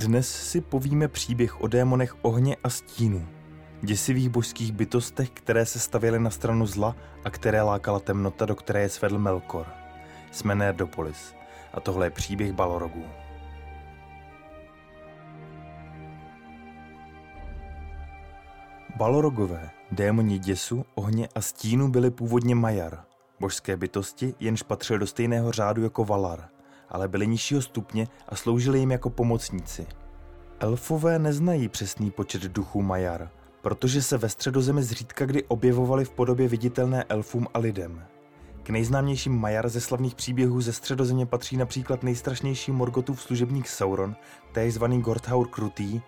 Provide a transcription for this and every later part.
Dnes si povíme příběh o démonech ohně a stínu, děsivých božských bytostech, které se stavěly na stranu zla a které lákala temnota, do které je svedl Melkor. Jsme Nerdopolis a tohle je příběh Balorogů. Balorogové, démoni děsu, ohně a stínu byli původně Majar, božské bytosti, jenž patřil do stejného řádu jako Valar, ale byli nižšího stupně a sloužili jim jako pomocníci. Elfové neznají přesný počet duchů Majar, protože se ve středozemi zřídka kdy objevovali v podobě viditelné elfům a lidem. K nejznámějším Majar ze slavných příběhů ze středozemě patří například nejstrašnější Morgotův služebník Sauron, též zvaný Gorthaur Krutý,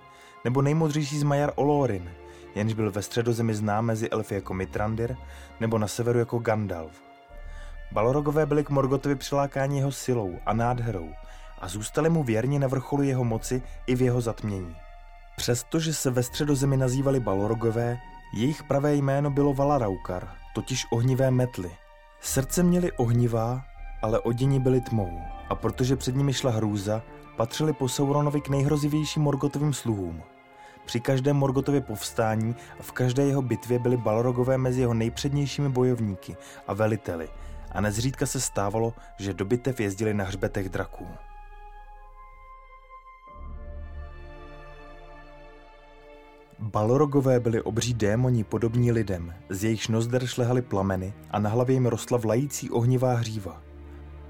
nebo nejmodřejší z Majar Olorin, jenž byl ve středozemi znám mezi elfy jako Mitrandir nebo na severu jako Gandalf. Balorogové byli k Morgotovi přilákáni jeho silou a nádherou a zůstali mu věrni na vrcholu jeho moci i v jeho zatmění. Přestože se ve středozemi nazývali Balorogové, jejich pravé jméno bylo Valaraukar, totiž ohnivé metly. Srdce měli ohnivá, ale oděni byli tmou a protože před nimi šla hrůza, patřili po Sauronovi k nejhrozivějším Morgotovým sluhům. Při každém Morgotově povstání a v každé jeho bitvě byli Balrogové mezi jeho nejpřednějšími bojovníky a veliteli a nezřídka se stávalo, že do bitev jezdili na hřbetech draků. Balorogové byli obří démoni podobní lidem, z jejichž nozder šlehaly plameny a na hlavě jim rostla vlající ohnivá hříva.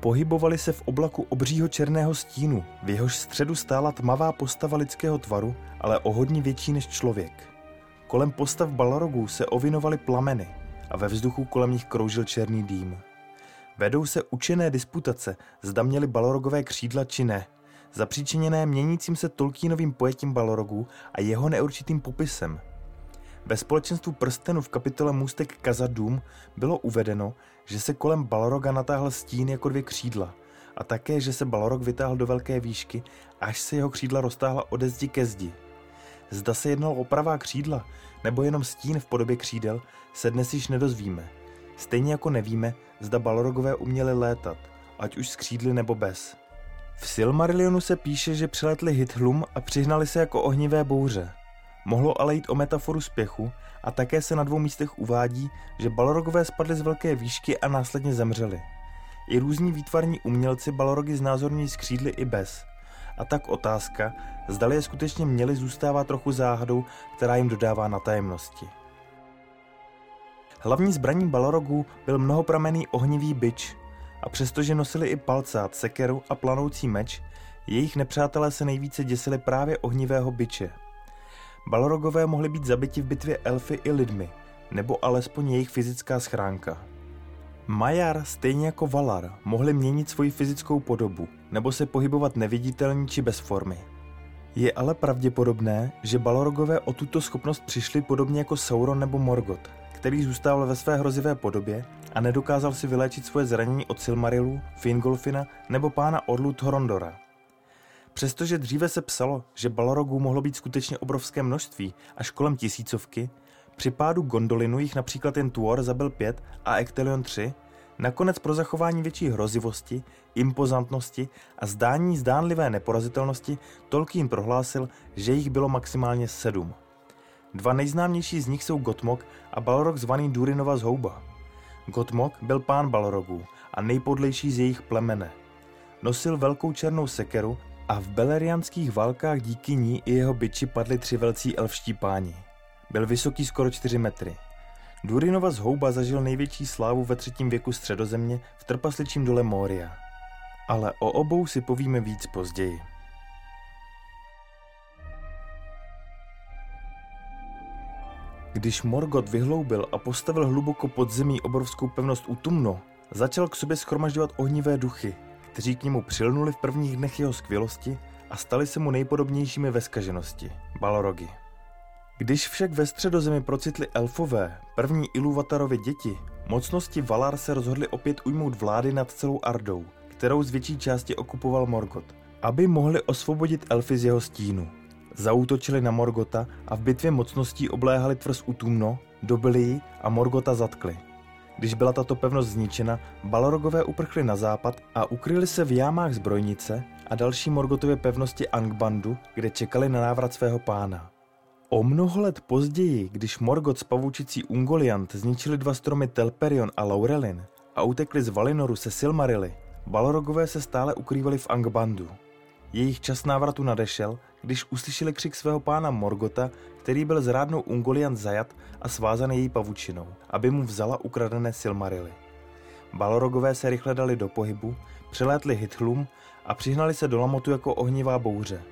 Pohybovali se v oblaku obřího černého stínu, v jehož středu stála tmavá postava lidského tvaru, ale o hodně větší než člověk. Kolem postav Balrogů se ovinovaly plameny a ve vzduchu kolem nich kroužil černý dým. Vedou se učené disputace, zda měli Balrogové křídla či ne, zapříčiněné měnícím se Tolkienovým pojetím Balrogů a jeho neurčitým popisem. Ve společenstvu prstenu v kapitole Můstek Kazadum bylo uvedeno, že se kolem Balroga natáhl stín jako dvě křídla a také, že se Balrog vytáhl do velké výšky, až se jeho křídla roztáhla ode zdi ke zdi. Zda se jednalo o pravá křídla, nebo jenom stín v podobě křídel, se dnes již nedozvíme. Stejně jako nevíme, zda Balrogové uměli létat, ať už z křídly nebo bez. V Silmarillionu se píše, že přiletli Hithlum a přihnali se jako ohnivé bouře. Mohlo ale jít o metaforu spěchu a také se na dvou místech uvádí, že Balrogové spadli z velké výšky a následně zemřeli. I různí výtvarní umělci Balrogy znázorňují skřídly i bez. A tak otázka, zdali je skutečně měli zůstává trochu záhadou, která jim dodává na tajemnosti. Hlavní zbraní Balrogů byl mnohopramenný ohnivý byč a přestože nosili i palcát, sekeru a planoucí meč, jejich nepřátelé se nejvíce děsili právě ohnivého byče. Balrogové mohli být zabiti v bitvě elfy i lidmi, nebo alespoň jejich fyzická schránka. Majar, stejně jako Valar, mohli měnit svoji fyzickou podobu, nebo se pohybovat neviditelní či bez formy. Je ale pravděpodobné, že Balrogové o tuto schopnost přišli podobně jako Sauron nebo Morgoth, který zůstával ve své hrozivé podobě a nedokázal si vyléčit svoje zranění od Silmarilu, Fingolfina nebo pána Orlu Thorondora. Přestože dříve se psalo, že Balrogů mohlo být skutečně obrovské množství, až kolem tisícovky, při pádu Gondolinu jich například jen Tuor zabil pět a Ectelion tři, nakonec pro zachování větší hrozivosti, impozantnosti a zdání zdánlivé neporazitelnosti Tolkien prohlásil, že jich bylo maximálně sedm. Dva nejznámější z nich jsou Gotmok a Balrog zvaný Durinova zhouba. Gotmok byl pán Balrogů a nejpodlejší z jejich plemene. Nosil velkou černou sekeru a v belerianských válkách díky ní i jeho byči padli tři velcí elfští páni. Byl vysoký skoro 4 metry. Durinova zhouba zažil největší slávu ve třetím věku středozemě v trpasličím dole Moria. Ale o obou si povíme víc později. Když Morgoth vyhloubil a postavil hluboko pod zemí obrovskou pevnost Utumno, začal k sobě schromažďovat ohnivé duchy, kteří k němu přilnuli v prvních dnech jeho skvělosti a stali se mu nejpodobnějšími ve skaženosti, Balrogy. Když však ve středozemi procitli elfové, první Iluvatarovi děti, mocnosti Valar se rozhodli opět ujmout vlády nad celou Ardou, kterou z větší části okupoval Morgoth, aby mohli osvobodit elfy z jeho stínu. Zaútočili na Morgota a v bitvě mocností obléhali tvrz Utumno, dobili ji a Morgota zatkli. Když byla tato pevnost zničena, Balorogové uprchli na západ a ukryli se v jámách zbrojnice a další Morgotově pevnosti Angbandu, kde čekali na návrat svého pána. O mnoho let později, když Morgoth s pavučicí Ungoliant zničili dva stromy Telperion a Laurelin a utekli z Valinoru se Silmarily, Balrogové se stále ukrývali v Angbandu. Jejich čas návratu nadešel, když uslyšeli křik svého pána Morgota, který byl zrádnou Ungoliant zajat a svázan její pavučinou, aby mu vzala ukradené Silmarily. Balrogové se rychle dali do pohybu, přelétli Hithlum a přihnali se do Lamotu jako ohnivá bouře.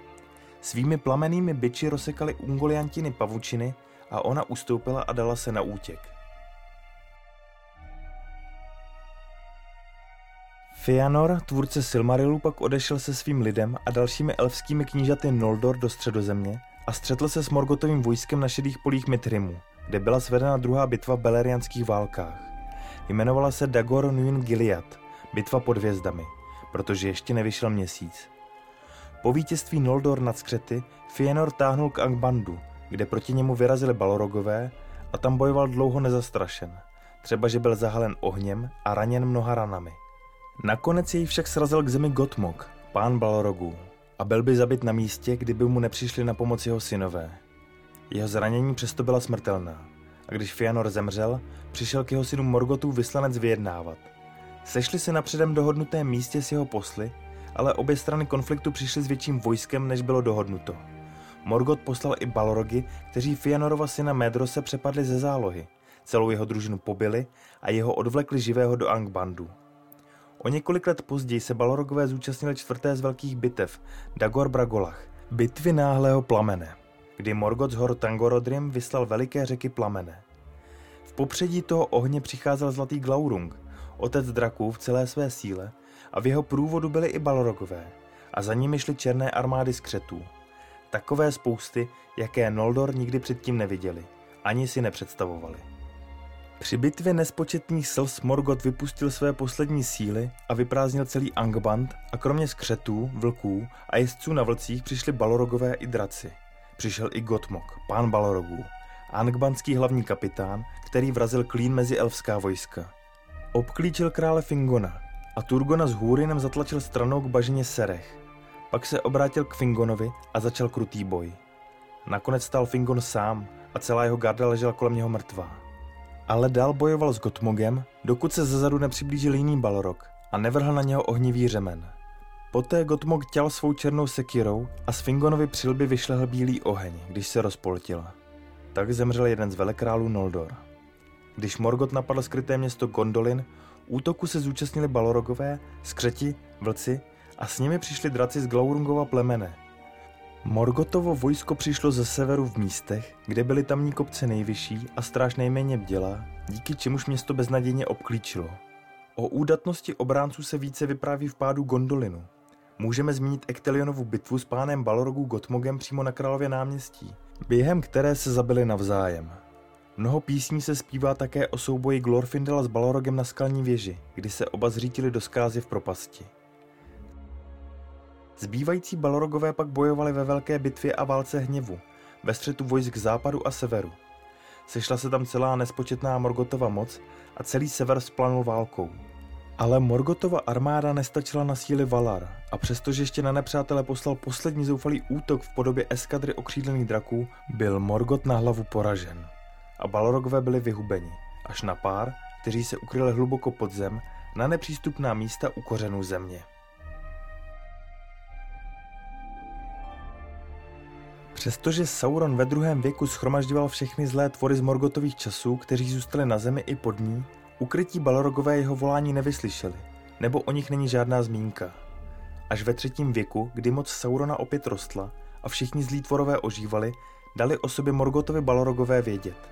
Svými plamenými byči rozsekali Ungoliantiny pavučiny a ona ustoupila a dala se na útěk. Fëanor, tvůrce Silmarilu, pak odešel se svým lidem a dalšími elfskými knížaty Noldor do středozemě a střetl se s Morgotovým vojskem na šedých polích Mitrimu, kde byla svedena druhá bitva v belerianských válkách. Jmenovala se Dagor Nuin Gilead, bitva pod hvězdami, protože ještě nevyšel měsíc. Po vítězství Noldor nad skřety Fëanor táhnul k Angbandu, kde proti němu vyrazili Balorogové a tam bojoval dlouho nezastrašen, třeba že byl zahalen ohněm a raněn mnoha ranami. Nakonec jej však srazil k zemi Gotmok, pán Balrogů, a byl by zabit na místě, kdyby mu nepřišli na pomoc jeho synové. Jeho zranění přesto byla smrtelná a když Fianor zemřel, přišel k jeho synu Morgotu vyslanec vyjednávat. Sešli se na předem dohodnutém místě s jeho posly, ale obě strany konfliktu přišly s větším vojskem, než bylo dohodnuto. Morgot poslal i Balrogy, kteří Fianorova syna Medrose přepadli ze zálohy. Celou jeho družinu pobili a jeho odvlekli živého do Angbandu. O několik let později se Balrogové zúčastnili čtvrté z velkých bitev, Dagor Bragolach, bitvy náhlého plamene, kdy Morgoth z hor Tangorodrim vyslal veliké řeky plamene. V popředí toho ohně přicházel zlatý Glaurung, otec draků v celé své síle, a v jeho průvodu byly i Balrogové, a za nimi šly černé armády skřetů. Takové spousty, jaké Noldor nikdy předtím neviděli, ani si nepředstavovali. Při bitvě nespočetných slz Morgoth vypustil své poslední síly a vyprázdnil celý Angband a kromě skřetů, vlků a jezdců na vlcích přišli Balorogové i draci. Přišel i Gotmok, pán Balorogů, Angbandský hlavní kapitán, který vrazil klín mezi elfská vojska. Obklíčil krále Fingona a Turgona s Húrinem zatlačil stranou k bažině Serech. Pak se obrátil k Fingonovi a začal krutý boj. Nakonec stal Fingon sám a celá jeho garda ležela kolem něho mrtvá ale dál bojoval s Gotmogem, dokud se zezadu nepřiblížil jiný Balrog a nevrhl na něho ohnivý řemen. Poté Gotmog těl svou černou sekirou a z přilby vyšlehl bílý oheň, když se rozpoltil. Tak zemřel jeden z velekrálů Noldor. Když Morgot napadl skryté město Gondolin, útoku se zúčastnili Balorogové, skřeti, vlci a s nimi přišli draci z Glaurungova plemene, Morgotovo vojsko přišlo ze severu v místech, kde byly tamní kopce nejvyšší a stráž nejméně bděla, díky čemuž město beznadějně obklíčilo. O údatnosti obránců se více vypráví v pádu Gondolinu. Můžeme zmínit Ektelionovu bitvu s pánem Balrogů Gotmogem přímo na Králově náměstí, během které se zabili navzájem. Mnoho písní se zpívá také o souboji Glorfindela s Balrogem na skalní věži, kdy se oba zřítili do skázy v propasti. Zbývající Balrogové pak bojovali ve velké bitvě a válce hněvu, ve střetu vojsk západu a severu. Sešla se tam celá nespočetná Morgotova moc a celý sever splanul válkou. Ale Morgotova armáda nestačila na síly Valar a přestože ještě na nepřátele poslal poslední zoufalý útok v podobě eskadry okřídlených draků, byl Morgot na hlavu poražen. A Balrogové byli vyhubeni, až na pár, kteří se ukryli hluboko pod zem, na nepřístupná místa u kořenů země. Přestože Sauron ve druhém věku schromažďoval všechny zlé tvory z Morgotových časů, kteří zůstali na zemi i pod ní, ukrytí Balrogové jeho volání nevyslyšeli, nebo o nich není žádná zmínka. Až ve třetím věku, kdy moc Saurona opět rostla a všichni zlí tvorové ožívali, dali o sobě Morgotovi Balrogové vědět.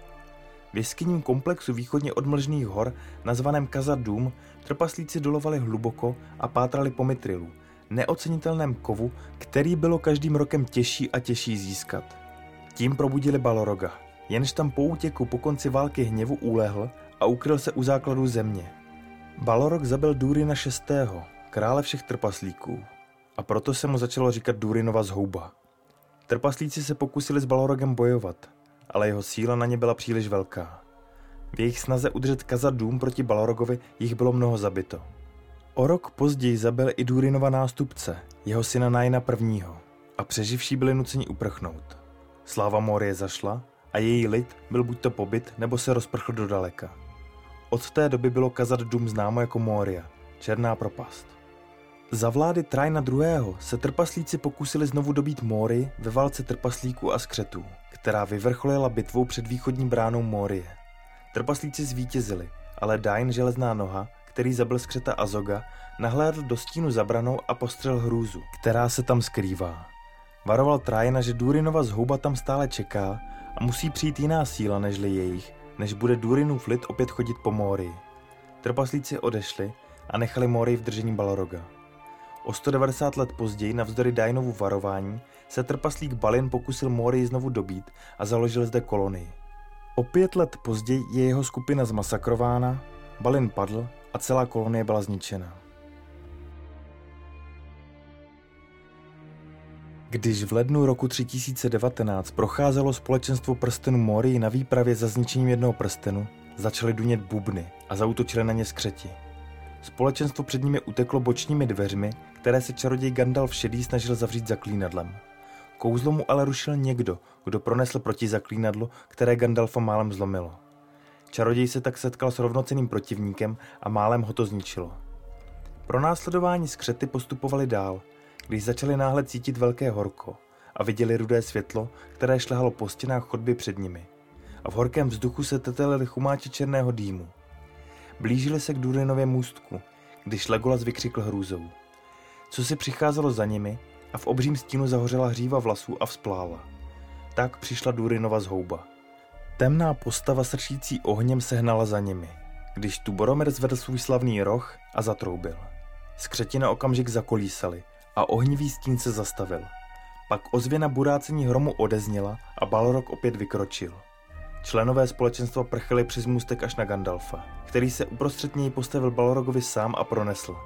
V jeskyním komplexu východně od Mlžných hor, nazvaném Kazar trpaslíci dolovali hluboko a pátrali po Mitrilu, neocenitelném kovu, který bylo každým rokem těžší a těžší získat. Tím probudili Baloroga, jenž tam po útěku po konci války hněvu ulehl a ukryl se u základu země. Balorog zabil Durina VI., krále všech trpaslíků, a proto se mu začalo říkat Durinova zhouba. Trpaslíci se pokusili s Balorogem bojovat, ale jeho síla na ně byla příliš velká. V jejich snaze udržet Kaza dům proti Balorogovi jich bylo mnoho zabito. O rok později zabil i Durinova nástupce, jeho syna Najna I. a přeživší byli nuceni uprchnout. Sláva Morie zašla a její lid byl buď to pobyt, nebo se rozprchl do daleka. Od té doby bylo Kazat dům známo jako Moria, černá propast. Za vlády Trajna II. se trpaslíci pokusili znovu dobít Móry ve válce trpaslíků a skřetů, která vyvrcholila bitvou před východní bránou Mórie. Trpaslíci zvítězili, ale Dain železná noha, který zabil skřeta Azoga, nahlédl do stínu zabranou a postřel hrůzu, která se tam skrývá. Varoval Trajna, že Durinova zhouba tam stále čeká a musí přijít jiná síla nežli jejich, než bude Durinův lid opět chodit po Mórii. Trpaslíci odešli a nechali Mórii v držení Baloroga. O 190 let později, navzdory Dainovu varování, se trpaslík Balin pokusil Mórii znovu dobít a založil zde kolonii. O pět let později je jeho skupina zmasakrována, Balin padl a celá kolonie byla zničena. Když v lednu roku 3019 procházelo společenstvo prstenu Morii na výpravě za zničením jednoho prstenu, začaly dunět bubny a zautočili na ně skřeti. Společenstvo před nimi uteklo bočními dveřmi, které se čaroděj Gandalf šedý snažil zavřít zaklínadlem. Kouzlo mu ale rušil někdo, kdo pronesl proti zaklínadlu, které Gandalfa málem zlomilo. Čaroděj se tak setkal s rovnoceným protivníkem a málem ho to zničilo. Pro následování skřety postupovali dál, když začali náhle cítit velké horko a viděli rudé světlo, které šlehalo po stěnách chodby před nimi. A v horkém vzduchu se tetelili chumáči černého dýmu. Blížili se k Durinově můstku, když Legolas vykřikl hrůzou. Co si přicházelo za nimi a v obřím stínu zahořela hříva vlasů a vzplála. Tak přišla Durinova zhouba. Temná postava sršící ohněm sehnala za nimi, když tu Boromir zvedl svůj slavný roh a zatroubil. Skřeti na okamžik zakolísali a ohnivý stín se zastavil. Pak ozvěna burácení hromu odezněla a Balrog opět vykročil. Členové společenstva prchali přes můstek až na Gandalfa, který se uprostřed něj postavil Balrogovi sám a pronesl.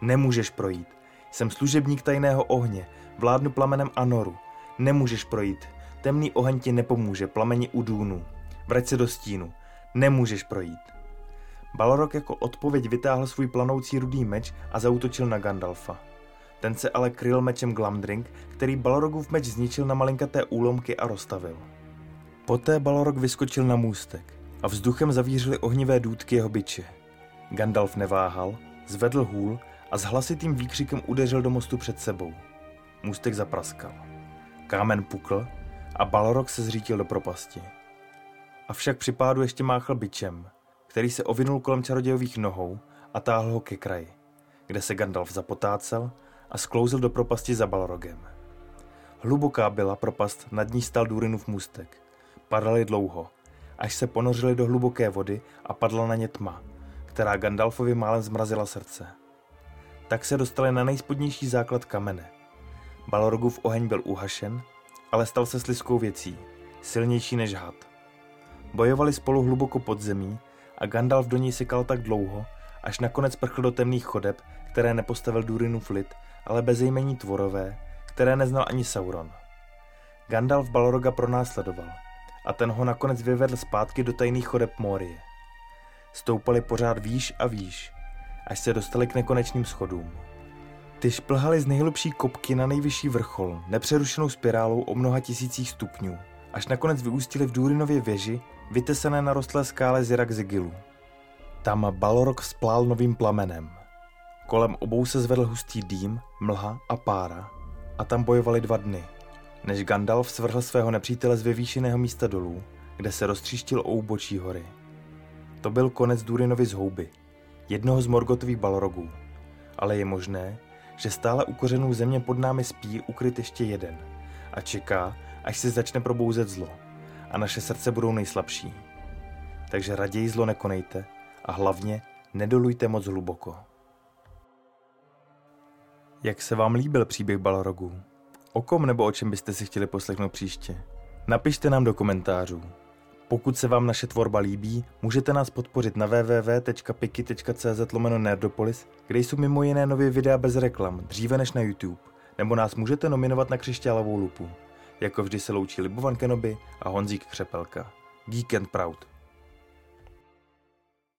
Nemůžeš projít. Jsem služebník tajného ohně, vládnu plamenem Anoru. Nemůžeš projít. Temný oheň ti nepomůže, plameni udůnu. Vrať se do stínu. Nemůžeš projít. Balrog jako odpověď vytáhl svůj planoucí rudý meč a zautočil na Gandalfa. Ten se ale kryl mečem Glamdring, který Balrogův meč zničil na malinkaté úlomky a rozstavil. Poté Balrog vyskočil na můstek a vzduchem zavířily ohnivé důdky jeho byče. Gandalf neváhal, zvedl hůl a s hlasitým výkřikem udeřil do mostu před sebou. Můstek zapraskal. Kámen pukl a Balrog se zřítil do propasti. Avšak při pádu ještě máchl byčem, který se ovinul kolem čarodějových nohou a táhl ho ke kraji, kde se Gandalf zapotácel a sklouzl do propasti za Balrogem. Hluboká byla propast, nad ní stal Durinův můstek. Padali dlouho, až se ponořili do hluboké vody a padla na ně tma, která Gandalfovi málem zmrazila srdce. Tak se dostali na nejspodnější základ kamene. Balrogův oheň byl uhašen, ale stal se sliskou věcí, silnější než had. Bojovali spolu hluboko pod zemí a Gandalf do ní sekal tak dlouho, až nakonec prchl do temných chodeb, které nepostavil Durinův lid ale bezejmení tvorové, které neznal ani Sauron. Gandalf Balroga pronásledoval a ten ho nakonec vyvedl zpátky do tajných chodeb Morie. Stoupali pořád výš a výš, až se dostali k nekonečným schodům. Ty šplhali z nejhlubší kopky na nejvyšší vrchol, nepřerušenou spirálou o mnoha tisících stupňů, až nakonec vyústili v Durinově věži, vytesené na rostlé skále Zirak Zigilu. Tam Balrog vzplál novým plamenem – Kolem obou se zvedl hustý dým, mlha a pára a tam bojovali dva dny, než Gandalf svrhl svého nepřítele z vyvýšeného místa dolů, kde se roztříštil o úbočí hory. To byl konec Durinovy zhouby, jednoho z Morgotových balrogů, ale je možné, že stále u kořenů země pod námi spí ukryt ještě jeden a čeká, až se začne probouzet zlo a naše srdce budou nejslabší. Takže raději zlo nekonejte a hlavně nedolujte moc hluboko. Jak se vám líbil příběh Balrogů? O kom nebo o čem byste si chtěli poslechnout příště? Napište nám do komentářů. Pokud se vám naše tvorba líbí, můžete nás podpořit na www.piki.cz lomeno nerdopolis, kde jsou mimo jiné nově videa bez reklam, dříve než na YouTube, nebo nás můžete nominovat na křišťálovou lupu. Jako vždy se loučí Libovan Kenobi a Honzík Křepelka. Geek and Proud.